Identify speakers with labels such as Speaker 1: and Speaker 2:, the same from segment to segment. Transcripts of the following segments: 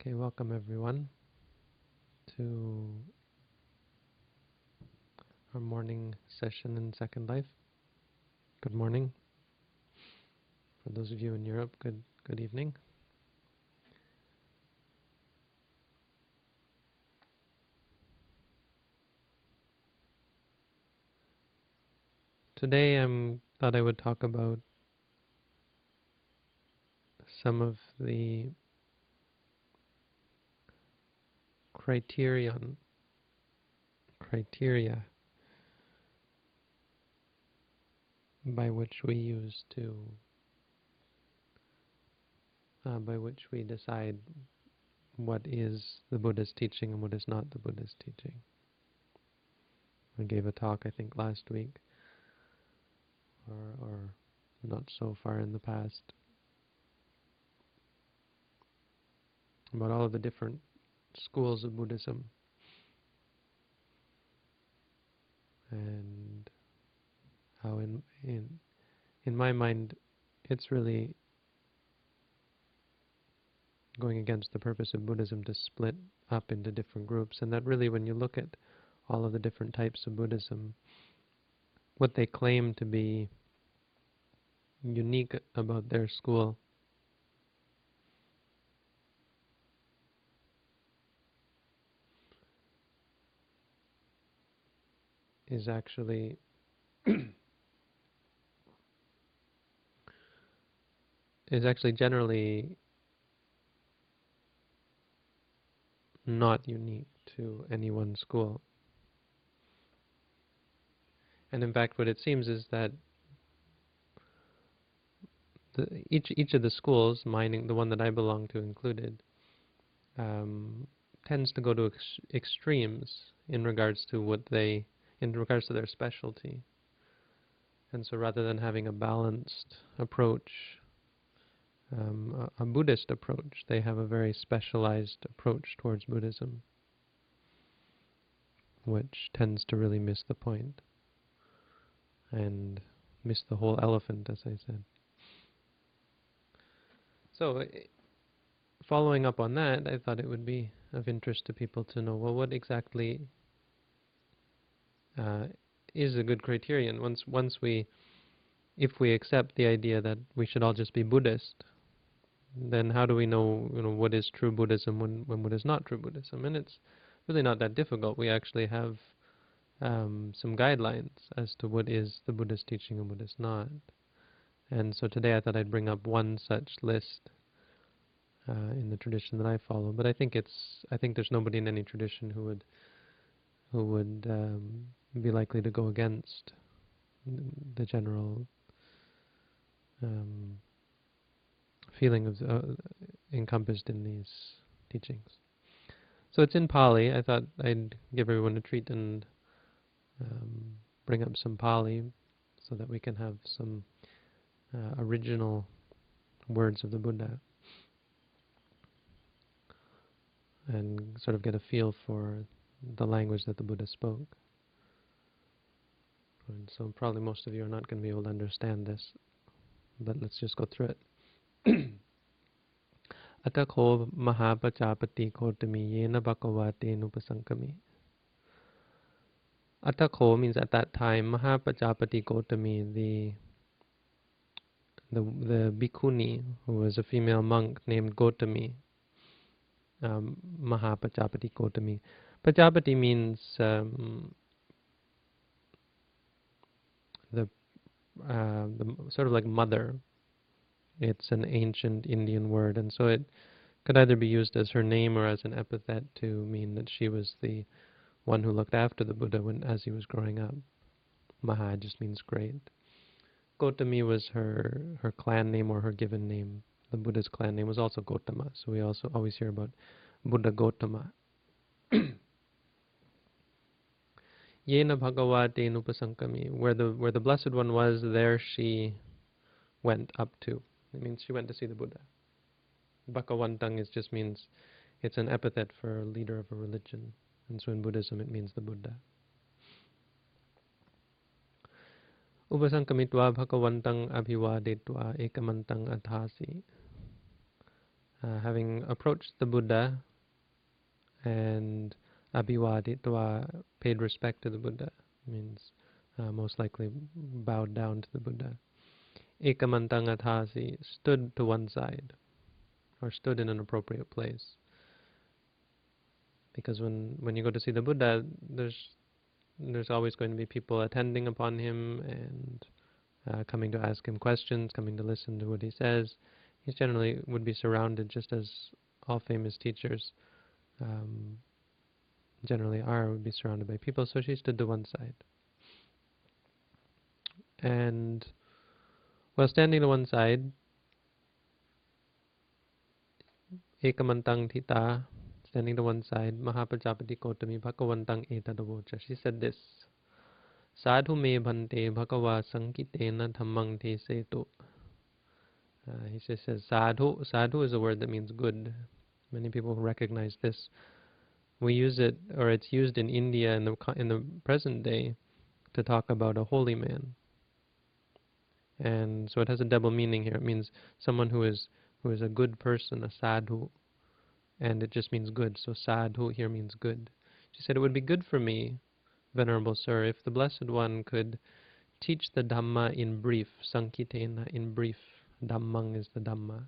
Speaker 1: Okay, welcome everyone to our morning session in Second Life. Good morning. For those of you in Europe, good good evening. Today I thought I would talk about some of the criterion criteria by which we use to uh, by which we decide what is the Buddha's teaching and what is not the Buddha's teaching. I gave a talk I think last week or, or not so far in the past about all of the different schools of Buddhism. And how in in in my mind it's really going against the purpose of Buddhism to split up into different groups and that really when you look at all of the different types of Buddhism what they claim to be unique about their school is actually is actually generally not unique to any one school. And in fact, what it seems is that the, each each of the schools, mining the one that I belong to included, um, tends to go to ex extremes in regards to what they in regards to their specialty. And so rather than having a balanced approach, um, a, a, Buddhist approach, they have a very specialized approach towards Buddhism, which tends to really miss the point and miss the whole elephant, as I said. So, following up on that, I thought it would be of interest to people to know, well, what exactly uh, is a good criterion. Once once we, if we accept the idea that we should all just be Buddhist, then how do we know you know what is true Buddhism when when what is not true Buddhism? And it's really not that difficult. We actually have um, some guidelines as to what is the Buddhist teaching and what is not. And so today I thought I'd bring up one such list uh, in the tradition that I follow. But I think it's I think there's nobody in any tradition who would who would um, be likely to go against the general um, feeling of uh, encompassed in these teachings. So it's in Pali. I thought I'd give everyone a treat and um, bring up some Pali so that we can have some uh, original words of the Buddha and sort of get a feel for the language that the Buddha spoke. And so probably most of you are not going to be able to understand this, but let's just go through it. Atakho Mahapajapati Gotami Yena Bhagavate Nupasankami. Atakho means at that time Mahapajapati Gotami, the the the bhikkhuni who was a female monk named Gotami, um, Mahapachapati Gotami. Pajapati means um, the uh, the sort of like mother. It's an ancient Indian word, and so it could either be used as her name or as an epithet to mean that she was the one who looked after the Buddha when as he was growing up. Maha just means great. Gotami was her her clan name or her given name. The Buddha's clan name was also Gotama, so we also always hear about Buddha Gotama. Yena Bhagavate Nupasankami, where the where the Blessed One was, there she went up to. It means she went to see the Buddha. Bhagavantang is just means it's an epithet for a leader of a religion. And so in Buddhism it means the Buddha. Upasankamitva bhagavantang abhivadetva ekamantang athasi. uh, having approached the Buddha and abhivaditva, paid respect to the Buddha, means uh, most likely bowed down to the Buddha. Ekamantangathasi, stood to one side, or stood in an appropriate place. Because when, when you go to see the Buddha, there's there's always going to be people attending upon him and uh, coming to ask him questions, coming to listen to what he says. He generally would be surrounded, just as all famous teachers um, generally are, would be surrounded by people. So she stood to one side. And while standing to one side, Ekamantang Tita, standing to one side, Mahapajapati Gotami Bhakavantang Etadavocha. She said this. Sadhu me bhante bhakava sankitena dhammang te setu. Uh, he just says sadhu. Sadhu is a word that means good. Many people recognize this. We use it, or it's used in India in the in the present day, to talk about a holy man. And so it has a double meaning here. It means someone who is who is a good person, a sadhu, and it just means good. So sadhu here means good. She said it would be good for me Venerable Sir, if the Blessed One could teach the Dhamma in brief, Sankitena in brief, Dhammang is the Dhamma.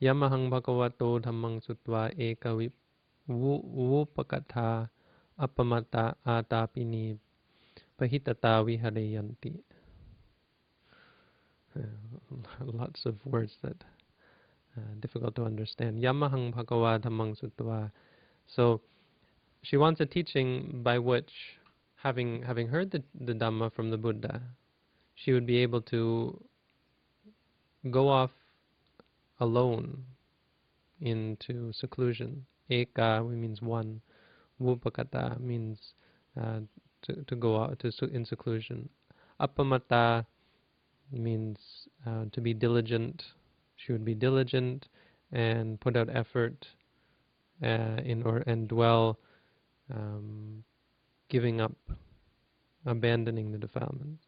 Speaker 1: Yamahang Bhagavato Dhammang Sutva Eka Vupakatha Apamata Atapini Pahitata Viharayanti. Lots of words that uh, difficult to understand. Yamahang Bhagavad Dhammang Sutva so she wants a teaching by which, having having heard the, the Dhamma from the Buddha, she would be able to go off alone into seclusion. Eka means one. Vupakata means uh, to, to go out to in seclusion. Apamata means uh, to be diligent. She would be diligent and put out effort uh, in or and dwell, um, giving up, abandoning the defilements.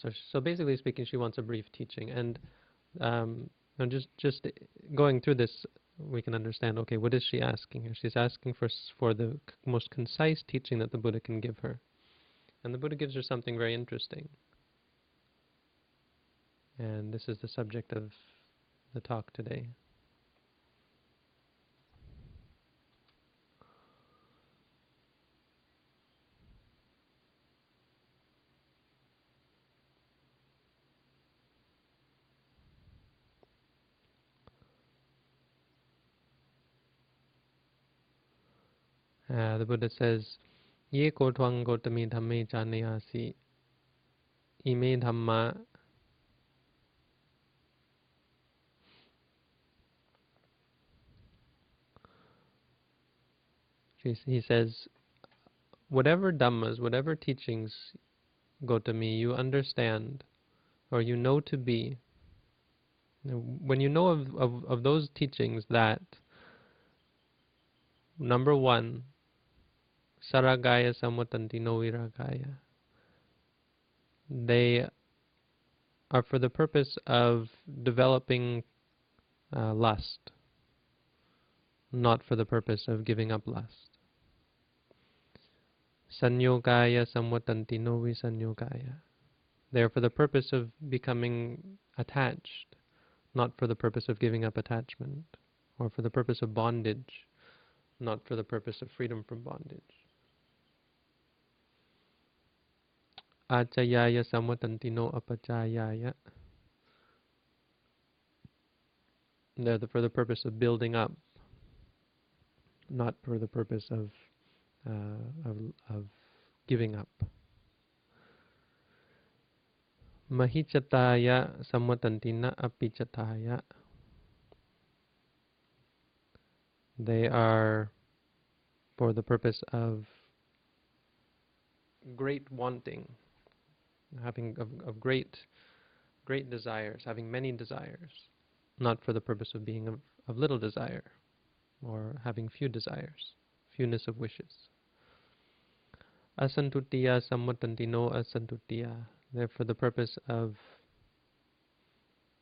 Speaker 1: So, so basically speaking, she wants a brief teaching, and um, and just just going through this, we can understand. Okay, what is she asking here? She's asking for for the most concise teaching that the Buddha can give her, and the Buddha gives her something very interesting. And this is the subject of the talk today. Uh, the Buddha says, Ye gotami dhamme chanayasi ime dhamma. He says, whatever dhammas, whatever teachings, Gotami, you understand or you know to be, when you know of, of, of those teachings that, number one, saragaya samutanti no viragaya, they are for the purpose of developing uh, lust, not for the purpose of giving up lust. Sanyogaya samvatanti no visanyogaya. They are for the purpose of becoming attached, not for the purpose of giving up attachment, or for the purpose of bondage, not for the purpose of freedom from bondage. Achayaya samvatanti no apachayaya. They're for the purpose of building up, not for the purpose of uh, of, of giving up. Mahichataya samvatantina apichataya. They are for the purpose of great wanting, having of, of great great desires, having many desires, not for the purpose of being of, of little desire or having few desires, fewness of wishes. Asantutiya sammutanti no asantutiya. They're for the purpose of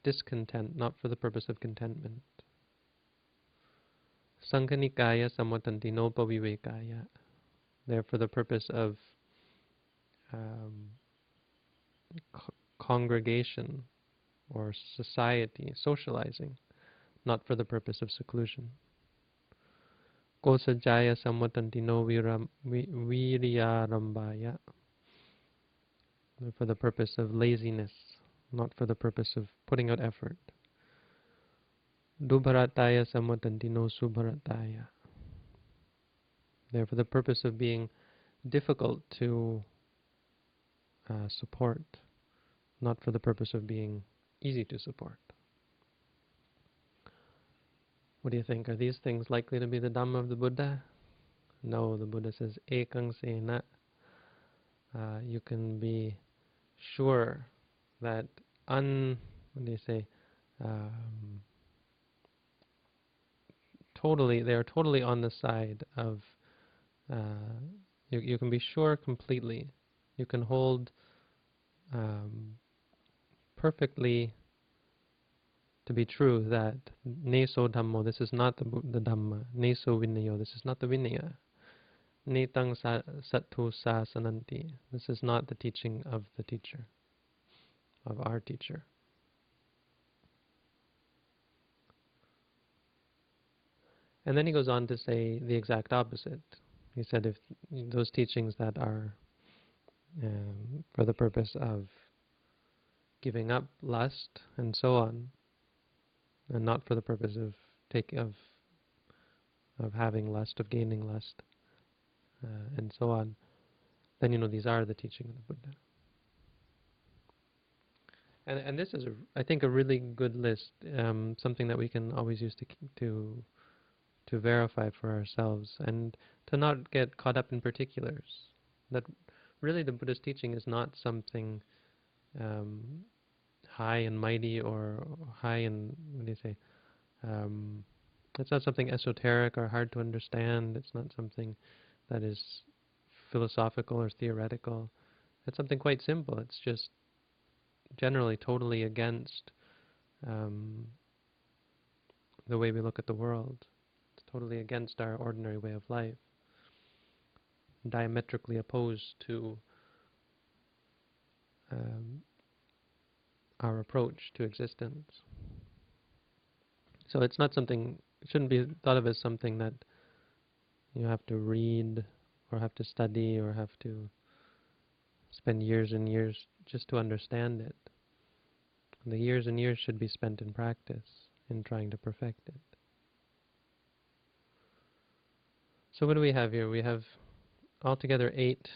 Speaker 1: discontent, not for the purpose of contentment. Sanghanikaya sammutanti no pavivekaya. They're for the purpose of um, co- congregation or society, socializing, not for the purpose of seclusion. Kosajaya samvatanti no viryarambaya, for the purpose of laziness, not for the purpose of putting out effort. Dubharataya samvatanti no subharataya. They're for the purpose of being difficult to uh, support, not for the purpose of being easy to support. What do you think? Are these things likely to be the Dhamma of the Buddha? No, the Buddha says, Ekang sena. Uh, you can be sure that un, what do you say, um, totally, they are totally on the side of, uh, you, you can be sure completely. You can hold um, perfectly to be true that neso dhammo, this is not the, the dhamma, neso vinayo, this is not the vinaya, netang sattu sasananti, this is not the teaching of the teacher, of our teacher. And then he goes on to say the exact opposite. He said if those teachings that are um, for the purpose of giving up lust and so on, and not for the purpose of take of of having lust, of gaining lust, uh, and so on, then you know these are the teaching of the Buddha. And and this is a, I think a really good list, um, something that we can always use to to to verify for ourselves and to not get caught up in particulars. That really the Buddha's teaching is not something um, high and mighty or high and what do you say? Um, it's not something esoteric or hard to understand. It's not something that is philosophical or theoretical. It's something quite simple. It's just generally totally against um, the way we look at the world. It's totally against our ordinary way of life. Diametrically opposed to um, our approach to existence. So it's not something, it shouldn't be thought of as something that you have to read or have to study or have to spend years and years just to understand it. The years and years should be spent in practice, in trying to perfect it. So what do we have here? We have altogether eight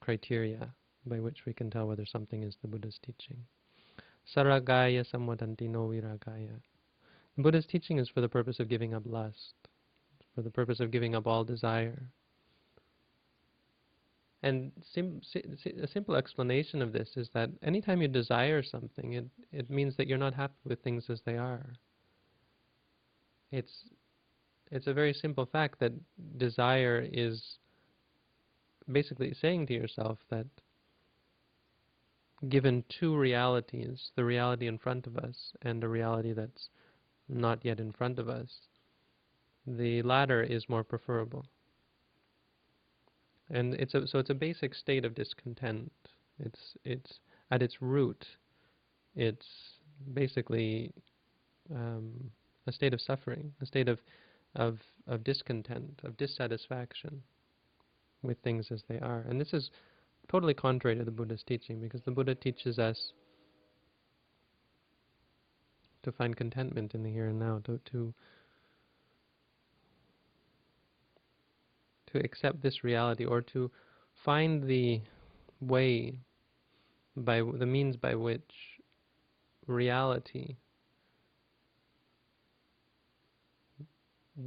Speaker 1: criteria by which we can tell whether something is the Buddha's teaching. Saragaya samvadanti no viragaya. The Buddha's teaching is for the purpose of giving up lust, for the purpose of giving up all desire. And sim a simple explanation of this is that anytime you desire something, it, it means that you're not happy with things as they are. It's, it's a very simple fact that desire is basically saying to yourself that given two realities, the reality in front of us and a reality that's not yet in front of us, the latter is more preferable. And it's a, so it's a basic state of discontent. It's, it's at its root, it's basically um, a state of suffering, a state of, of, of discontent, of dissatisfaction with things as they are. And this is totally contrary to the Buddha's teaching because the Buddha teaches us to find contentment in the here and now, to to to accept this reality or to find the way by the means by which reality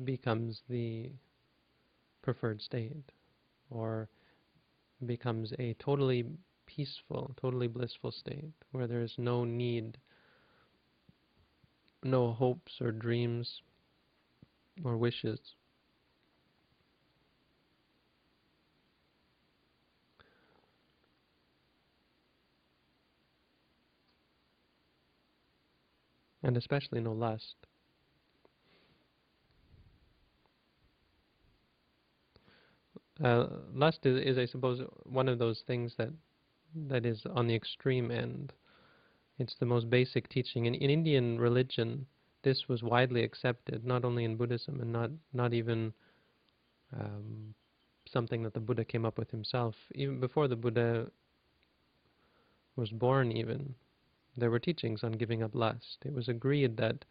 Speaker 1: becomes the preferred state or becomes a totally peaceful, totally blissful state where there is no need, no hopes or dreams or wishes. And especially no lust. Uh, lust is, is, I suppose, one of those things that that is on the extreme end. It's the most basic teaching. In, in Indian religion, this was widely accepted, not only in Buddhism and not not even um, something that the Buddha came up with himself. Even before the Buddha was born, even there were teachings on giving up lust. It was agreed that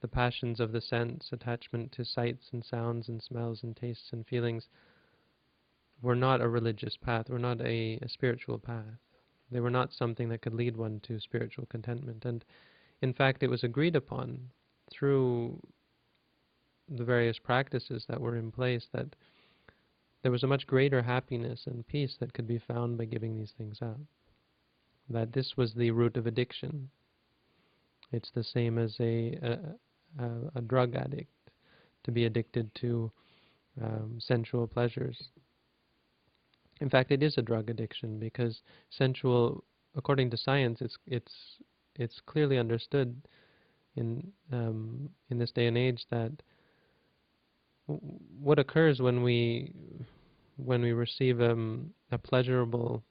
Speaker 1: the passions of the sense, attachment to sights and sounds and smells and tastes and feelings, were not a religious path, were not a, a spiritual path. They were not something that could lead one to spiritual contentment. And in fact, it was agreed upon through the various practices that were in place that there was a much greater happiness and peace that could be found by giving these things up. That this was the root of addiction. It's the same as a, a, a, a drug addict to be addicted to um, sensual pleasures. In fact, it is a drug addiction because sensual, according to science, it's it's it's clearly understood in um, in this day and age that what occurs when we when we receive um, a pleasurable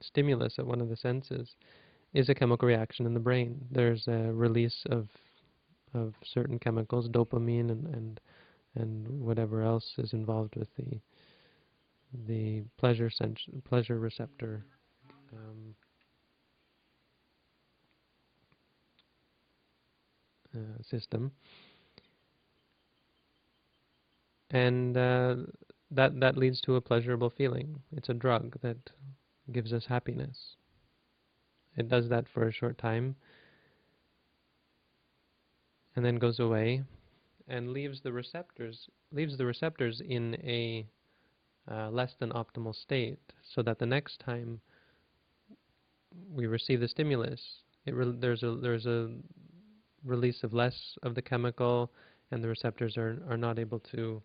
Speaker 1: stimulus at one of the senses is a chemical reaction in the brain. There's a release of of certain chemicals, dopamine and and and whatever else is involved with the the pleasure pleasure receptor um, uh, system, and uh, that that leads to a pleasurable feeling. It's a drug that gives us happiness. It does that for a short time, and then goes away, and leaves the receptors leaves the receptors in a uh, less than optimal state so that the next time we receive the stimulus, there's a there's a release of less of the chemical, and the receptors are are not able to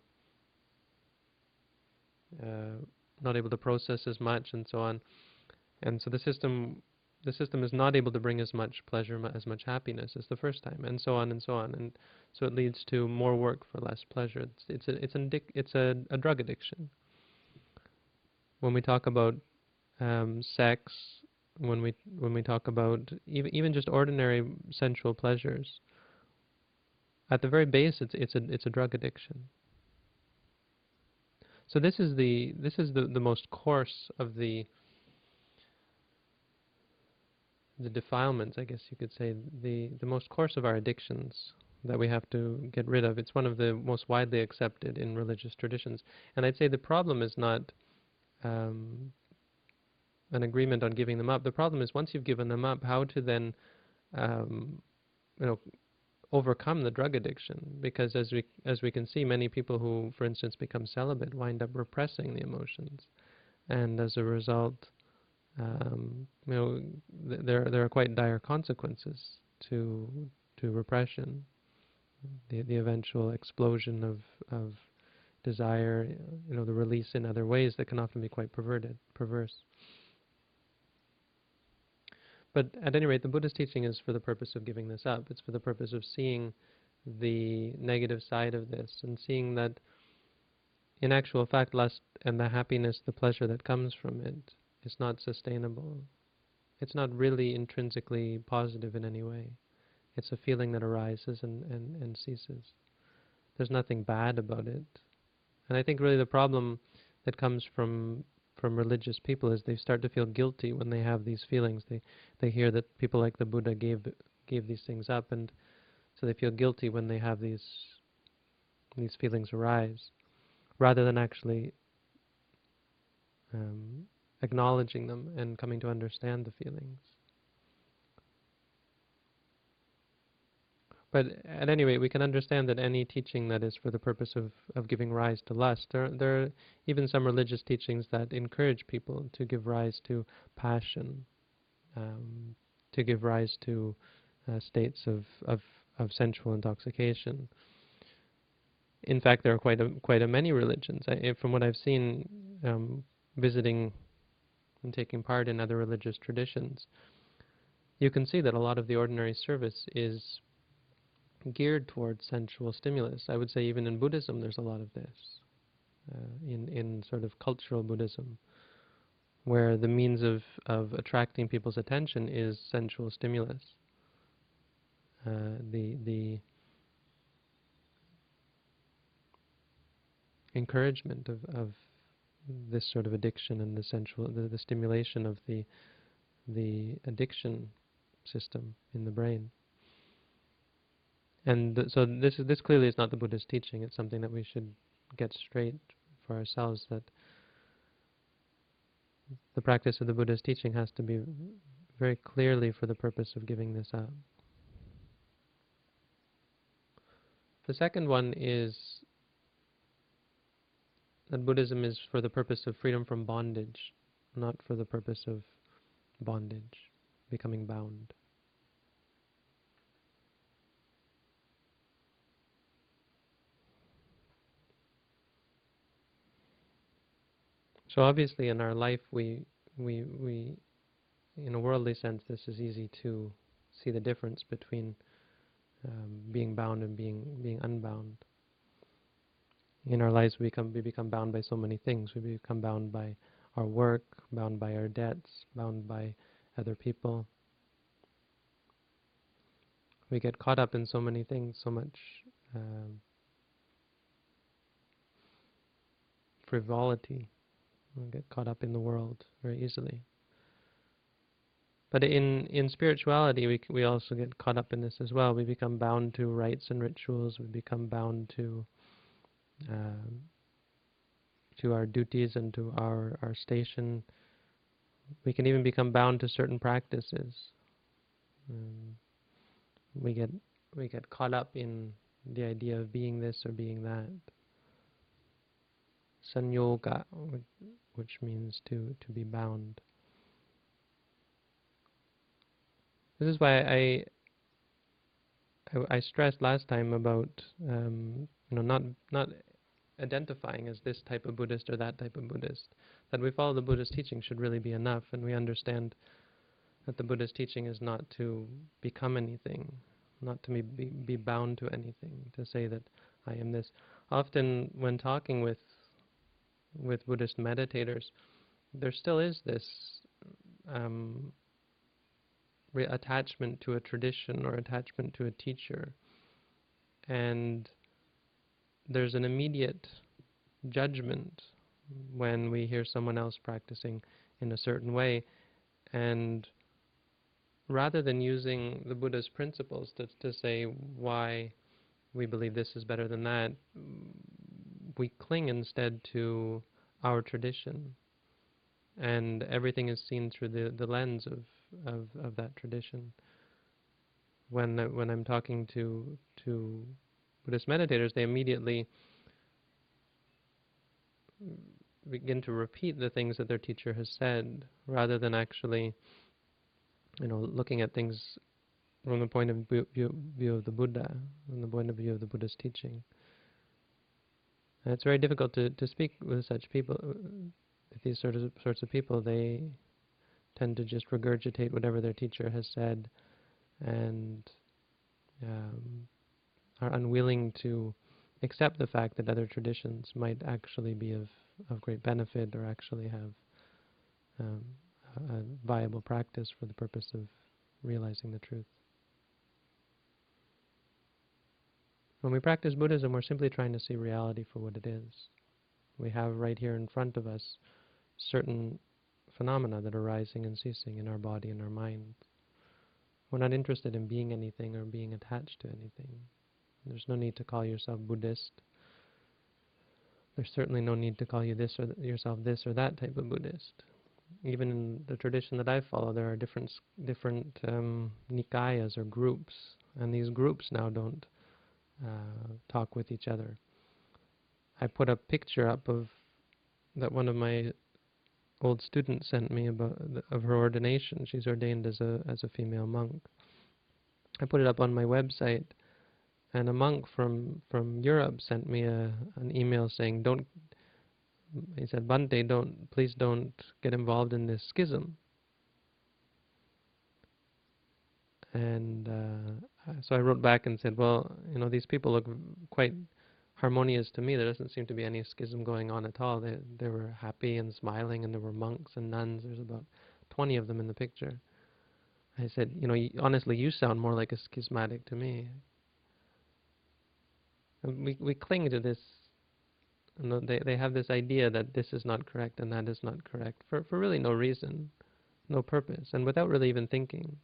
Speaker 1: uh, not able to process as much, and so on. And so the system the system is not able to bring as much pleasure, as much happiness as the first time, and so on and so on. And so it leads to more work for less pleasure. It's it's a, it's an it's a, a drug addiction when we talk about um, sex, when we when we talk about even even just ordinary sensual pleasures, at the very base, it's it's a it's a drug addiction. So this is the this is the the most coarse of the the defilements, I guess you could say, the the most coarse of our addictions that we have to get rid of. It's one of the most widely accepted in religious traditions, and I'd say the problem is not um, an agreement on giving them up. The problem is once you've given them up, how to then, um, you know, overcome the drug addiction. Because as we as we can see, many people who, for instance, become celibate wind up repressing the emotions, and as a result, um, you know, th there there are quite dire consequences to to repression. The the eventual explosion of of desire, you know, the release in other ways that can often be quite perverted, perverse. But at any rate, the Buddha's teaching is for the purpose of giving this up. It's for the purpose of seeing the negative side of this and seeing that in actual fact, lust and the happiness, the pleasure that comes from it is not sustainable. It's not really intrinsically positive in any way. It's a feeling that arises and, and, and ceases. There's nothing bad about it. And I think really the problem that comes from from religious people is they start to feel guilty when they have these feelings. They they hear that people like the Buddha gave gave these things up, and so they feel guilty when they have these these feelings arise, rather than actually um, acknowledging them and coming to understand the feelings. But at any rate, we can understand that any teaching that is for the purpose of, of giving rise to lust, there, there are even some religious teachings that encourage people to give rise to passion, um, to give rise to uh, states of, of, of sensual intoxication. In fact, there are quite a, quite a many religions. I, from what I've seen, um, visiting and taking part in other religious traditions, you can see that a lot of the ordinary service is geared towards sensual stimulus. I would say even in Buddhism there's a lot of this, uh, in, in sort of cultural Buddhism, where the means of, of attracting people's attention is sensual stimulus. Uh, the, the encouragement of, of this sort of addiction and the sensual, the, the stimulation of the, the addiction system in the brain. And th so this is this clearly is not the Buddha's teaching. It's something that we should get straight for ourselves that the practice of the Buddha's teaching has to be very clearly for the purpose of giving this up. The second one is that Buddhism is for the purpose of freedom from bondage, not for the purpose of bondage, becoming bound. So obviously in our life we, we, we, in a worldly sense, this is easy to see the difference between um, being bound and being, being unbound. In our lives we become, we become bound by so many things. We become bound by our work, bound by our debts, bound by other people. We get caught up in so many things, so much um, frivolity get caught up in the world very easily. But in, in spirituality, we, we also get caught up in this as well. We become bound to rites and rituals. We become bound to um, to our duties and to our, our station. We can even become bound to certain practices. Um, we get we get caught up in the idea of being this or being that sanyoga, which means to, to be bound. This is why I I, I stressed last time about um, you know not not identifying as this type of Buddhist or that type of Buddhist. That we follow the Buddhist teaching should really be enough, and we understand that the Buddhist teaching is not to become anything, not to be, be bound to anything, to say that I am this. Often when talking with with Buddhist meditators, there still is this um, attachment to a tradition or attachment to a teacher. And there's an immediate judgment when we hear someone else practicing in a certain way. And rather than using the Buddha's principles to, to say why we believe this is better than that, we cling instead to our tradition, and everything is seen through the, the lens of, of, of that tradition. When when I'm talking to to Buddhist meditators, they immediately begin to repeat the things that their teacher has said, rather than actually, you know, looking at things from the point of view, view of the Buddha, from the point of view of the Buddha's teaching. And it's very difficult to, to speak with such people, with these sort of sorts of people. They tend to just regurgitate whatever their teacher has said, and um, are unwilling to accept the fact that other traditions might actually be of, of great benefit or actually have um, a viable practice for the purpose of realizing the truth. When we practice Buddhism, we're simply trying to see reality for what it is. We have right here in front of us certain phenomena that are rising and ceasing in our body and our mind. We're not interested in being anything or being attached to anything. There's no need to call yourself Buddhist. There's certainly no need to call you this or th yourself this or that type of Buddhist. Even in the tradition that I follow, there are different different um, nikayas or groups, and these groups now don't uh, talk with each other. I put a picture up of that one of my old students sent me about of her ordination. She's ordained as a as a female monk. I put it up on my website, and a monk from from Europe sent me a an email saying, "Don't." He said, "Bhante, don't please don't get involved in this schism." and uh, so I wrote back and said, well, you know, these people look quite harmonious to me. There doesn't seem to be any schism going on at all. They they were happy and smiling, and there were monks and nuns. There's about 20 of them in the picture. I said, you know, honestly, you sound more like a schismatic to me. And we we cling to this. You know, they they have this idea that this is not correct and that is not correct for for really no reason, no purpose, and without really even thinking.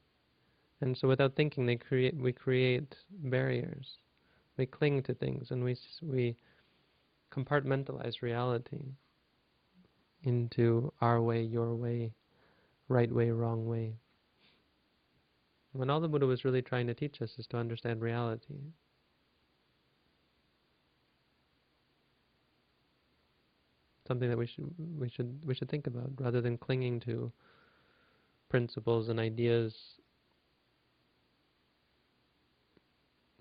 Speaker 1: And so, without thinking, they create we create barriers. We cling to things, and we we compartmentalize reality into our way, your way, right way, wrong way. When all the Buddha was really trying to teach us is to understand reality. Something that we should we should we should think about rather than clinging to principles and ideas.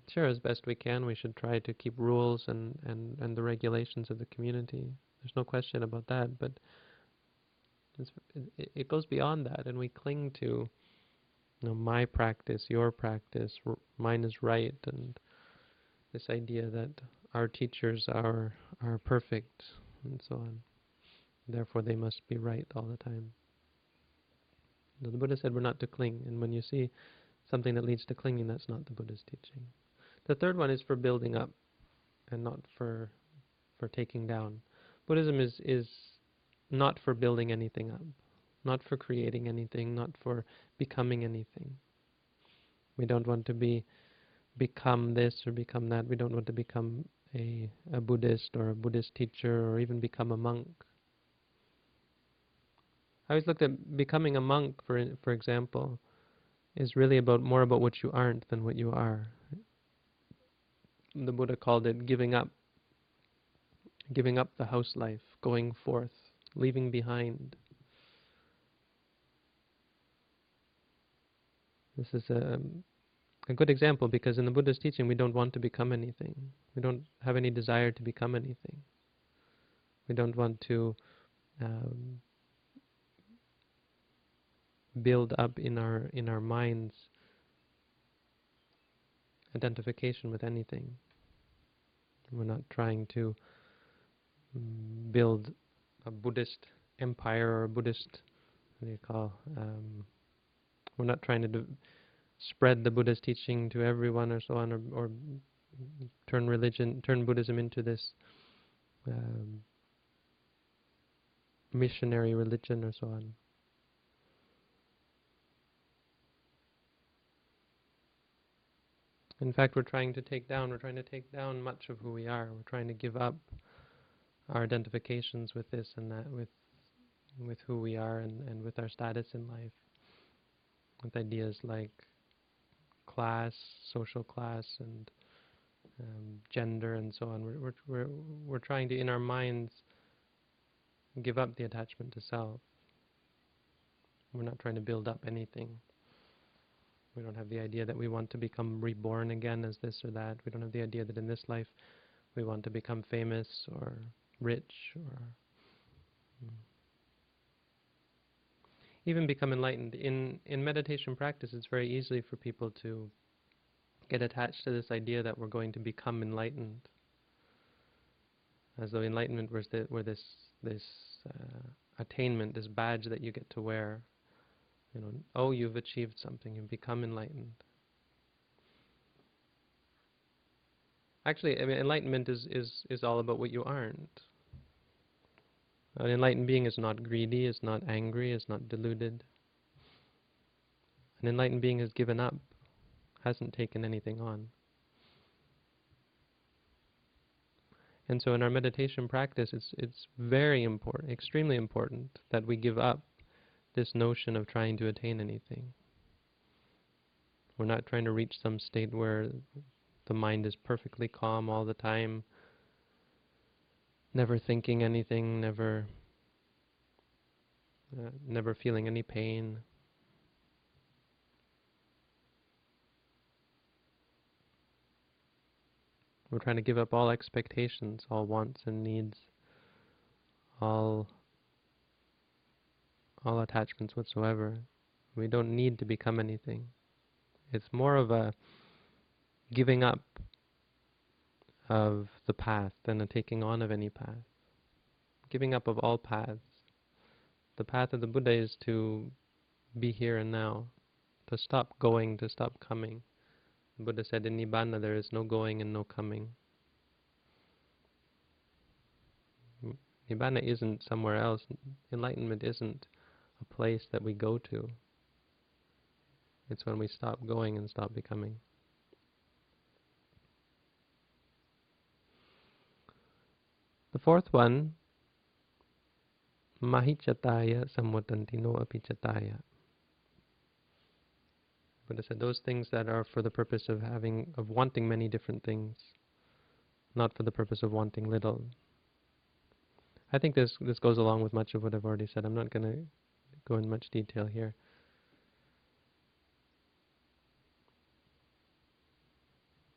Speaker 1: Sure, as best we can, we should try to keep rules and, and, and the regulations of the community. There's no question about that, but it, it goes beyond that, and we cling to you know, my practice, your practice, mine is right, and this idea that our teachers are are perfect, and so on. Therefore, they must be right all the time. the Buddha said we're not to cling, and when you see something that leads to clinging, that's not the Buddha's teaching. The third one is for building up, and not for for taking down. Buddhism is is not for building anything up not for creating anything, not for becoming anything. We don't want to be become this or become that. We don't want to become a, a Buddhist or a Buddhist teacher or even become a monk. I always looked at becoming a monk, for for example, is really about more about what you aren't than what you are. The Buddha called it giving up, giving up the house life, going forth, leaving behind. This is a, a good example because in the Buddha's teaching we don't want to become anything. We don't have any desire to become anything. We don't want to um, build up in our in our minds identification with anything. We're not trying to mm, build a Buddhist empire or a Buddhist what do you call um, we're not trying to spread the Buddha's teaching to everyone or so on, or, or turn religion, turn Buddhism into this um, missionary religion or so on. In fact, we're trying to take down, we're trying to take down much of who we are. We're trying to give up our identifications with this and that, with with who we are and, and with our status in life with ideas like class, social class, and um, gender, and so on. We're, we're, we're, we're trying to, in our minds, give up the attachment to self. We're not trying to build up anything. We don't have the idea that we want to become reborn again as this or that. We don't have the idea that in this life we want to become famous or rich or mm, even become enlightened. In in meditation practice, it's very easy for people to get attached to this idea that we're going to become enlightened, as though enlightenment was the, were this this uh, attainment, this badge that you get to wear. You know, oh, you've achieved something, you've become enlightened. Actually, I mean, enlightenment is, is, is all about what you aren't. An enlightened being is not greedy, is not angry, is not deluded. An enlightened being has given up, hasn't taken anything on. And so in our meditation practice, it's, it's very important, extremely important, that we give up this notion of trying to attain anything. We're not trying to reach some state where the mind is perfectly calm all the time, never thinking anything, never uh, never feeling any pain. We're trying to give up all expectations, all wants and needs, all all attachments whatsoever. We don't need to become anything. It's more of a giving up of the path than a taking on of any path. Giving up of all paths. The path of the Buddha is to be here and now, to stop going, to stop coming. The Buddha said in Nibbana there is no going and no coming. Nibbana isn't somewhere else. Enlightenment isn't a place that we go to. It's when we stop going and stop becoming. The fourth one, mahichataya samutantino apichataya. Buddha said those things that are for the purpose of having, of wanting many different things, not for the purpose of wanting little. I think this this goes along with much of what I've already said. I'm not going to go in much detail here.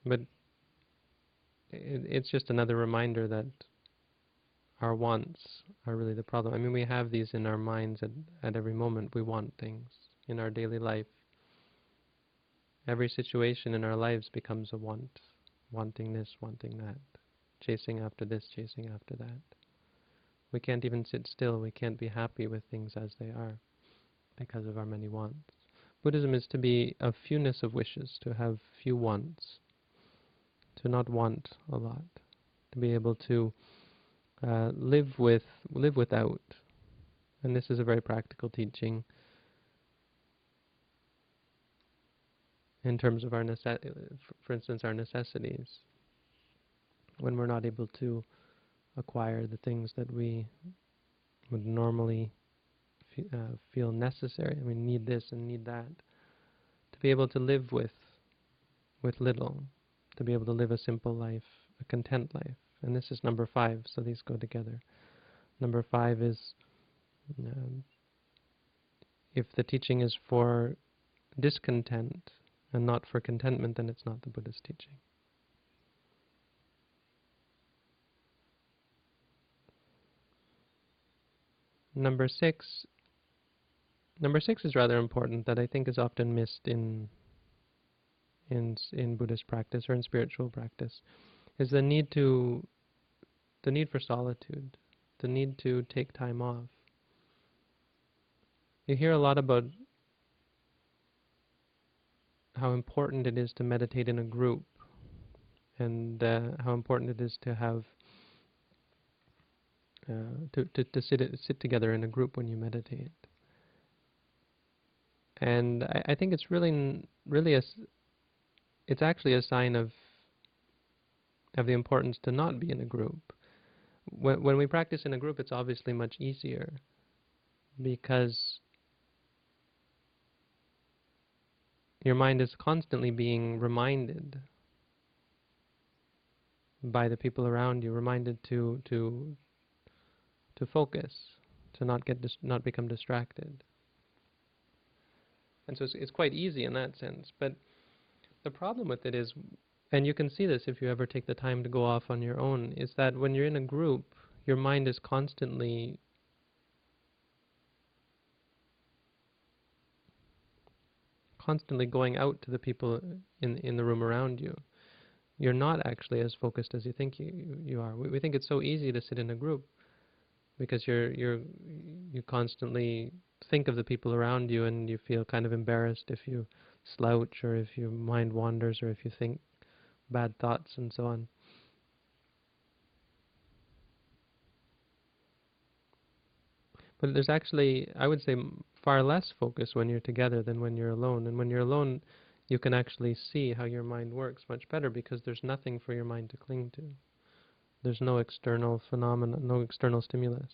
Speaker 1: But it, it's just another reminder that our wants are really the problem. I mean, we have these in our minds at, at every moment. We want things in our daily life. Every situation in our lives becomes a want. Wanting this, wanting that. Chasing after this, chasing after that. We can't even sit still. We can't be happy with things as they are because of our many wants. Buddhism is to be a fewness of wishes, to have few wants, to not want a lot, to be able to uh, live with, live without. And this is a very practical teaching in terms of our, for instance, our necessities. When we're not able to acquire the things that we would normally uh, feel necessary. I mean, need this and need that. To be able to live with, with little, to be able to live a simple life, a content life. And this is number five, so these go together. Number five is um, if the teaching is for discontent and not for contentment, then it's not the Buddha's teaching. Number six. Number six is rather important that I think is often missed in in in Buddhist practice or in spiritual practice, is the need to the need for solitude, the need to take time off. You hear a lot about how important it is to meditate in a group and uh, how important it is to have uh, to, to, to sit, sit together in a group when you meditate. And I, I think it's really, really a, it's actually a sign of, of the importance to not be in a group. When, when we practice in a group, it's obviously much easier because your mind is constantly being reminded by the people around you, reminded to to to focus, to not get not become distracted. And so it's, it's quite easy in that sense. But the problem with it is, and you can see this if you ever take the time to go off on your own, is that when you're in a group, your mind is constantly constantly going out to the people in in the room around you. You're not actually as focused as you think you you are. We, we think it's so easy to sit in a group, because you're you're you constantly think of the people around you and you feel kind of embarrassed if you slouch or if your mind wanders or if you think bad thoughts and so on. But there's actually, I would say, far less focus when you're together than when you're alone. And when you're alone, you can actually see how your mind works much better because there's nothing for your mind to cling to. There's no external phenomena, no external stimulus.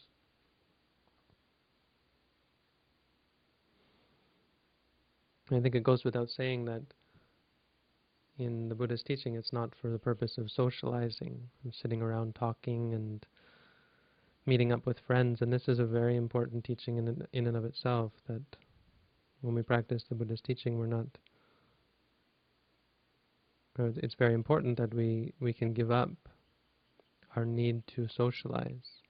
Speaker 1: I think it goes without saying that in the Buddha's teaching, it's not for the purpose of socializing, sitting around talking and meeting up with friends. And this is a very important teaching in, in and of itself, that when we practice the Buddha's teaching, we're not... Uh, it's very important that we, we can give up our need to socialize.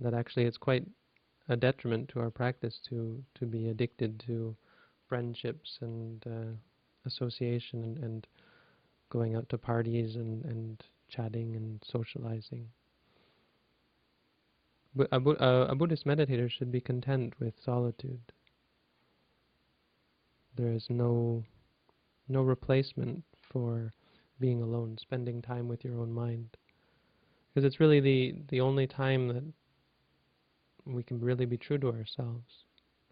Speaker 1: That actually it's quite a detriment to our practice to, to be addicted to friendships and uh, association and, and going out to parties and, and chatting and socializing. But a, a, a Buddhist meditator should be content with solitude. There is no no replacement for being alone, spending time with your own mind. Because it's really the, the only time that we can really be true to ourselves,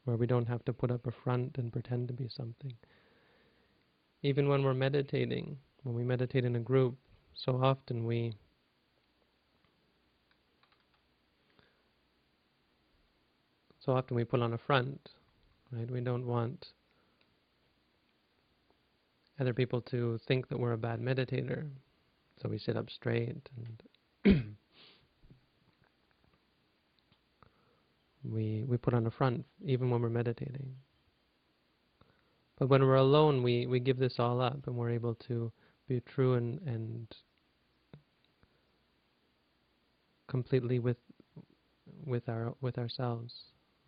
Speaker 1: where we don't have to put up a front and pretend to be something. Even when we're meditating, when we meditate in a group, so often we so often we put on a front, right? We don't want other people to think that we're a bad meditator, so we sit up straight and we we put on a front even when we're meditating. But when we're alone, we, we give this all up and we're able to be true and, and completely with with our with ourselves,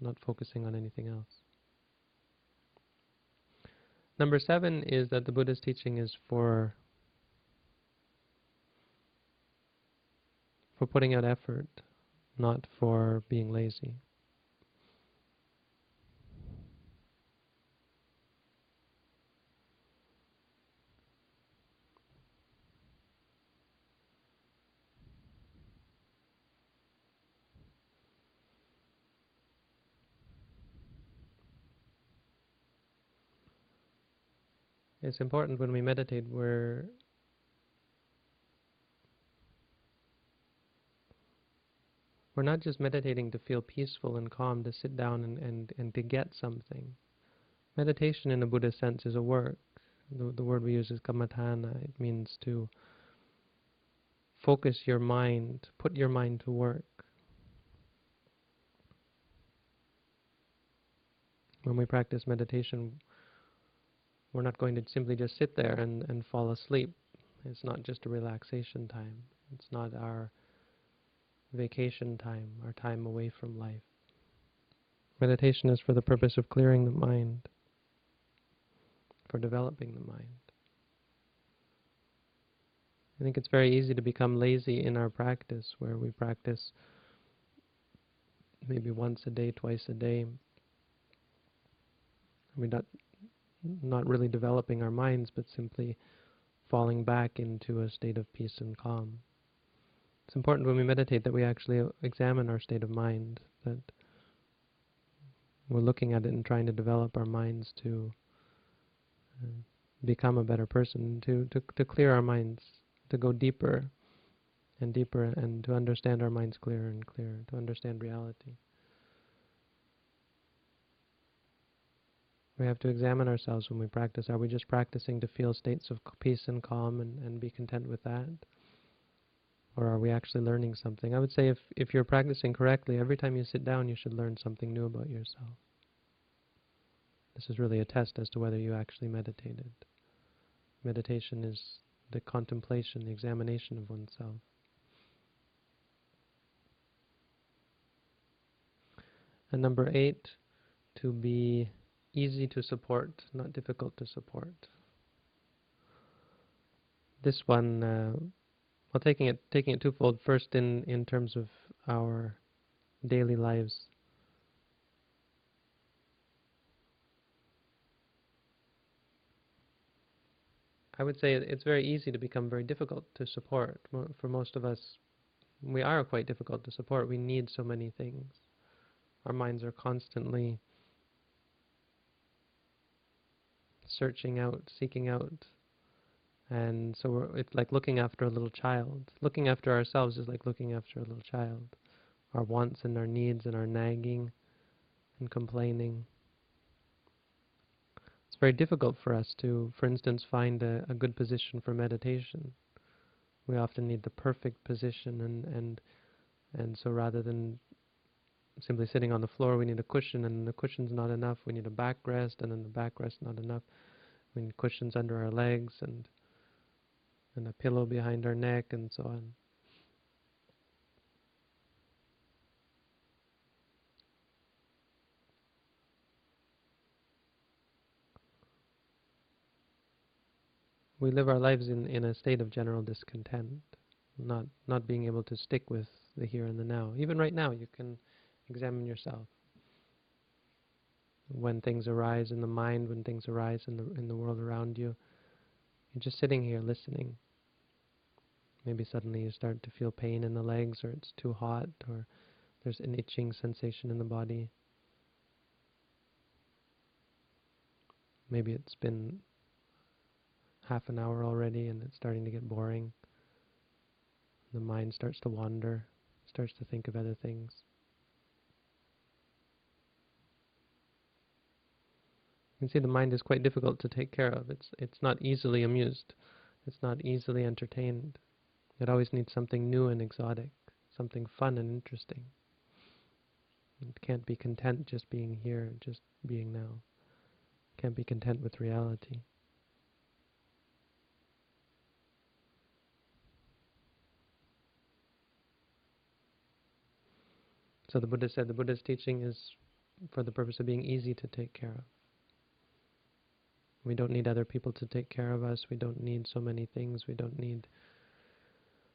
Speaker 1: not focusing on anything else. Number seven is that the Buddha's teaching is for for putting out effort, not for being lazy. It's important when we meditate, we're we're not just meditating to feel peaceful and calm, to sit down and, and, and to get something. Meditation in a Buddhist sense is a work. The, the word we use is kammatthana. It means to focus your mind, put your mind to work. When we practice meditation, we're not going to simply just sit there and, and fall asleep. It's not just a relaxation time. It's not our vacation time, our time away from life. Meditation is for the purpose of clearing the mind, for developing the mind. I think it's very easy to become lazy in our practice, where we practice maybe once a day, twice a day. We not not really developing our minds, but simply falling back into a state of peace and calm. It's important when we meditate that we actually examine our state of mind, that we're looking at it and trying to develop our minds to uh, become a better person, to, to, to clear our minds, to go deeper and deeper and to understand our minds clearer and clearer, to understand reality. We have to examine ourselves when we practice. Are we just practicing to feel states of peace and calm and, and be content with that? Or are we actually learning something? I would say if, if you're practicing correctly, every time you sit down, you should learn something new about yourself. This is really a test as to whether you actually meditated. Meditation is the contemplation, the examination of oneself. And number eight, to be easy to support, not difficult to support. This one, uh, well, taking it taking it twofold. First, in in terms of our daily lives. I would say it's very easy to become very difficult to support. For most of us, we are quite difficult to support. We need so many things. Our minds are constantly searching out, seeking out. And so it's like looking after a little child. Looking after ourselves is like looking after a little child. Our wants and our needs and our nagging and complaining. It's very difficult for us to, for instance, find a, a good position for meditation. We often need the perfect position and, and and so rather than simply sitting on the floor, we need a cushion, and the cushion's not enough. We need a backrest, and then the backrest not enough. We need cushions under our legs, and and a pillow behind our neck, and so on. we live our lives in, in a state of general discontent, not not being able to stick with the here and the now. Even right now, you can examine yourself. When things arise in the mind, when things arise in the in the world around you, you're just sitting here listening. Maybe suddenly you start to feel pain in the legs, or it's too hot, or there's an itching sensation in the body. Maybe it's been half an hour already and it's starting to get boring. The mind starts to wander, starts to think of other things. Can see the mind is quite difficult to take care of. It's it's not easily amused. It's not easily entertained. It always needs something new and exotic, something fun and interesting. It can't be content just being here, just being now. Can't be content with reality. So the Buddha said the Buddha's teaching is for the purpose of being easy to take care of. We don't need other people to take care of us. We don't need so many things. We don't need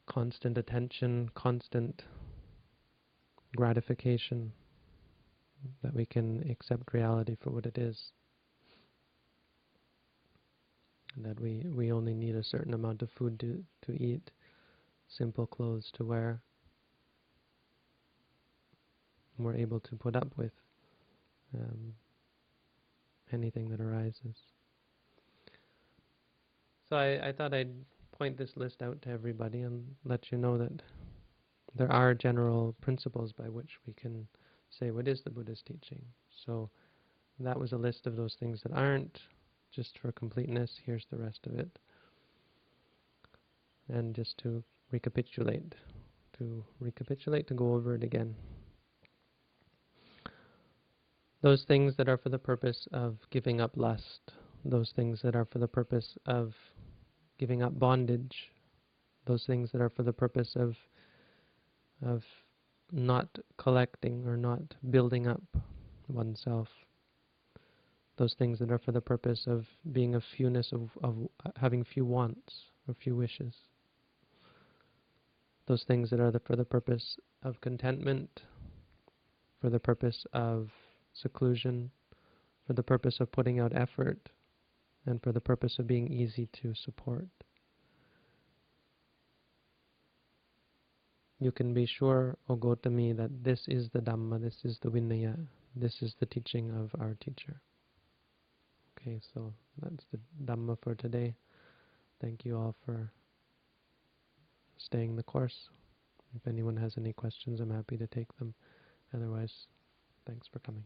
Speaker 1: constant attention, constant gratification, that we can accept reality for what it is. that we, we only need a certain amount of food to, to eat, simple clothes to wear. We're able to put up with um, anything that arises. So I, I thought I'd point this list out to everybody and let you know that there are general principles by which we can say what is the Buddha's teaching. So that was a list of those things that aren't. Just for completeness, here's the rest of it. And just to recapitulate, to recapitulate, to go over it again. Those things that are for the purpose of giving up lust, those things that are for the purpose of giving up bondage, those things that are for the purpose of of not collecting or not building up oneself. Those things that are for the purpose of being a fewness of, of having few wants or few wishes. Those things that are the, for the purpose of contentment, for the purpose of seclusion, for the purpose of putting out effort, and for the purpose of being easy to support. You can be sure, O Gotami, that this is the Dhamma, this is the Vinaya, this is the teaching of our teacher. Okay, so that's the Dhamma for today. Thank you all for staying the course. If anyone has any questions, I'm happy to take them. Otherwise, thanks for coming.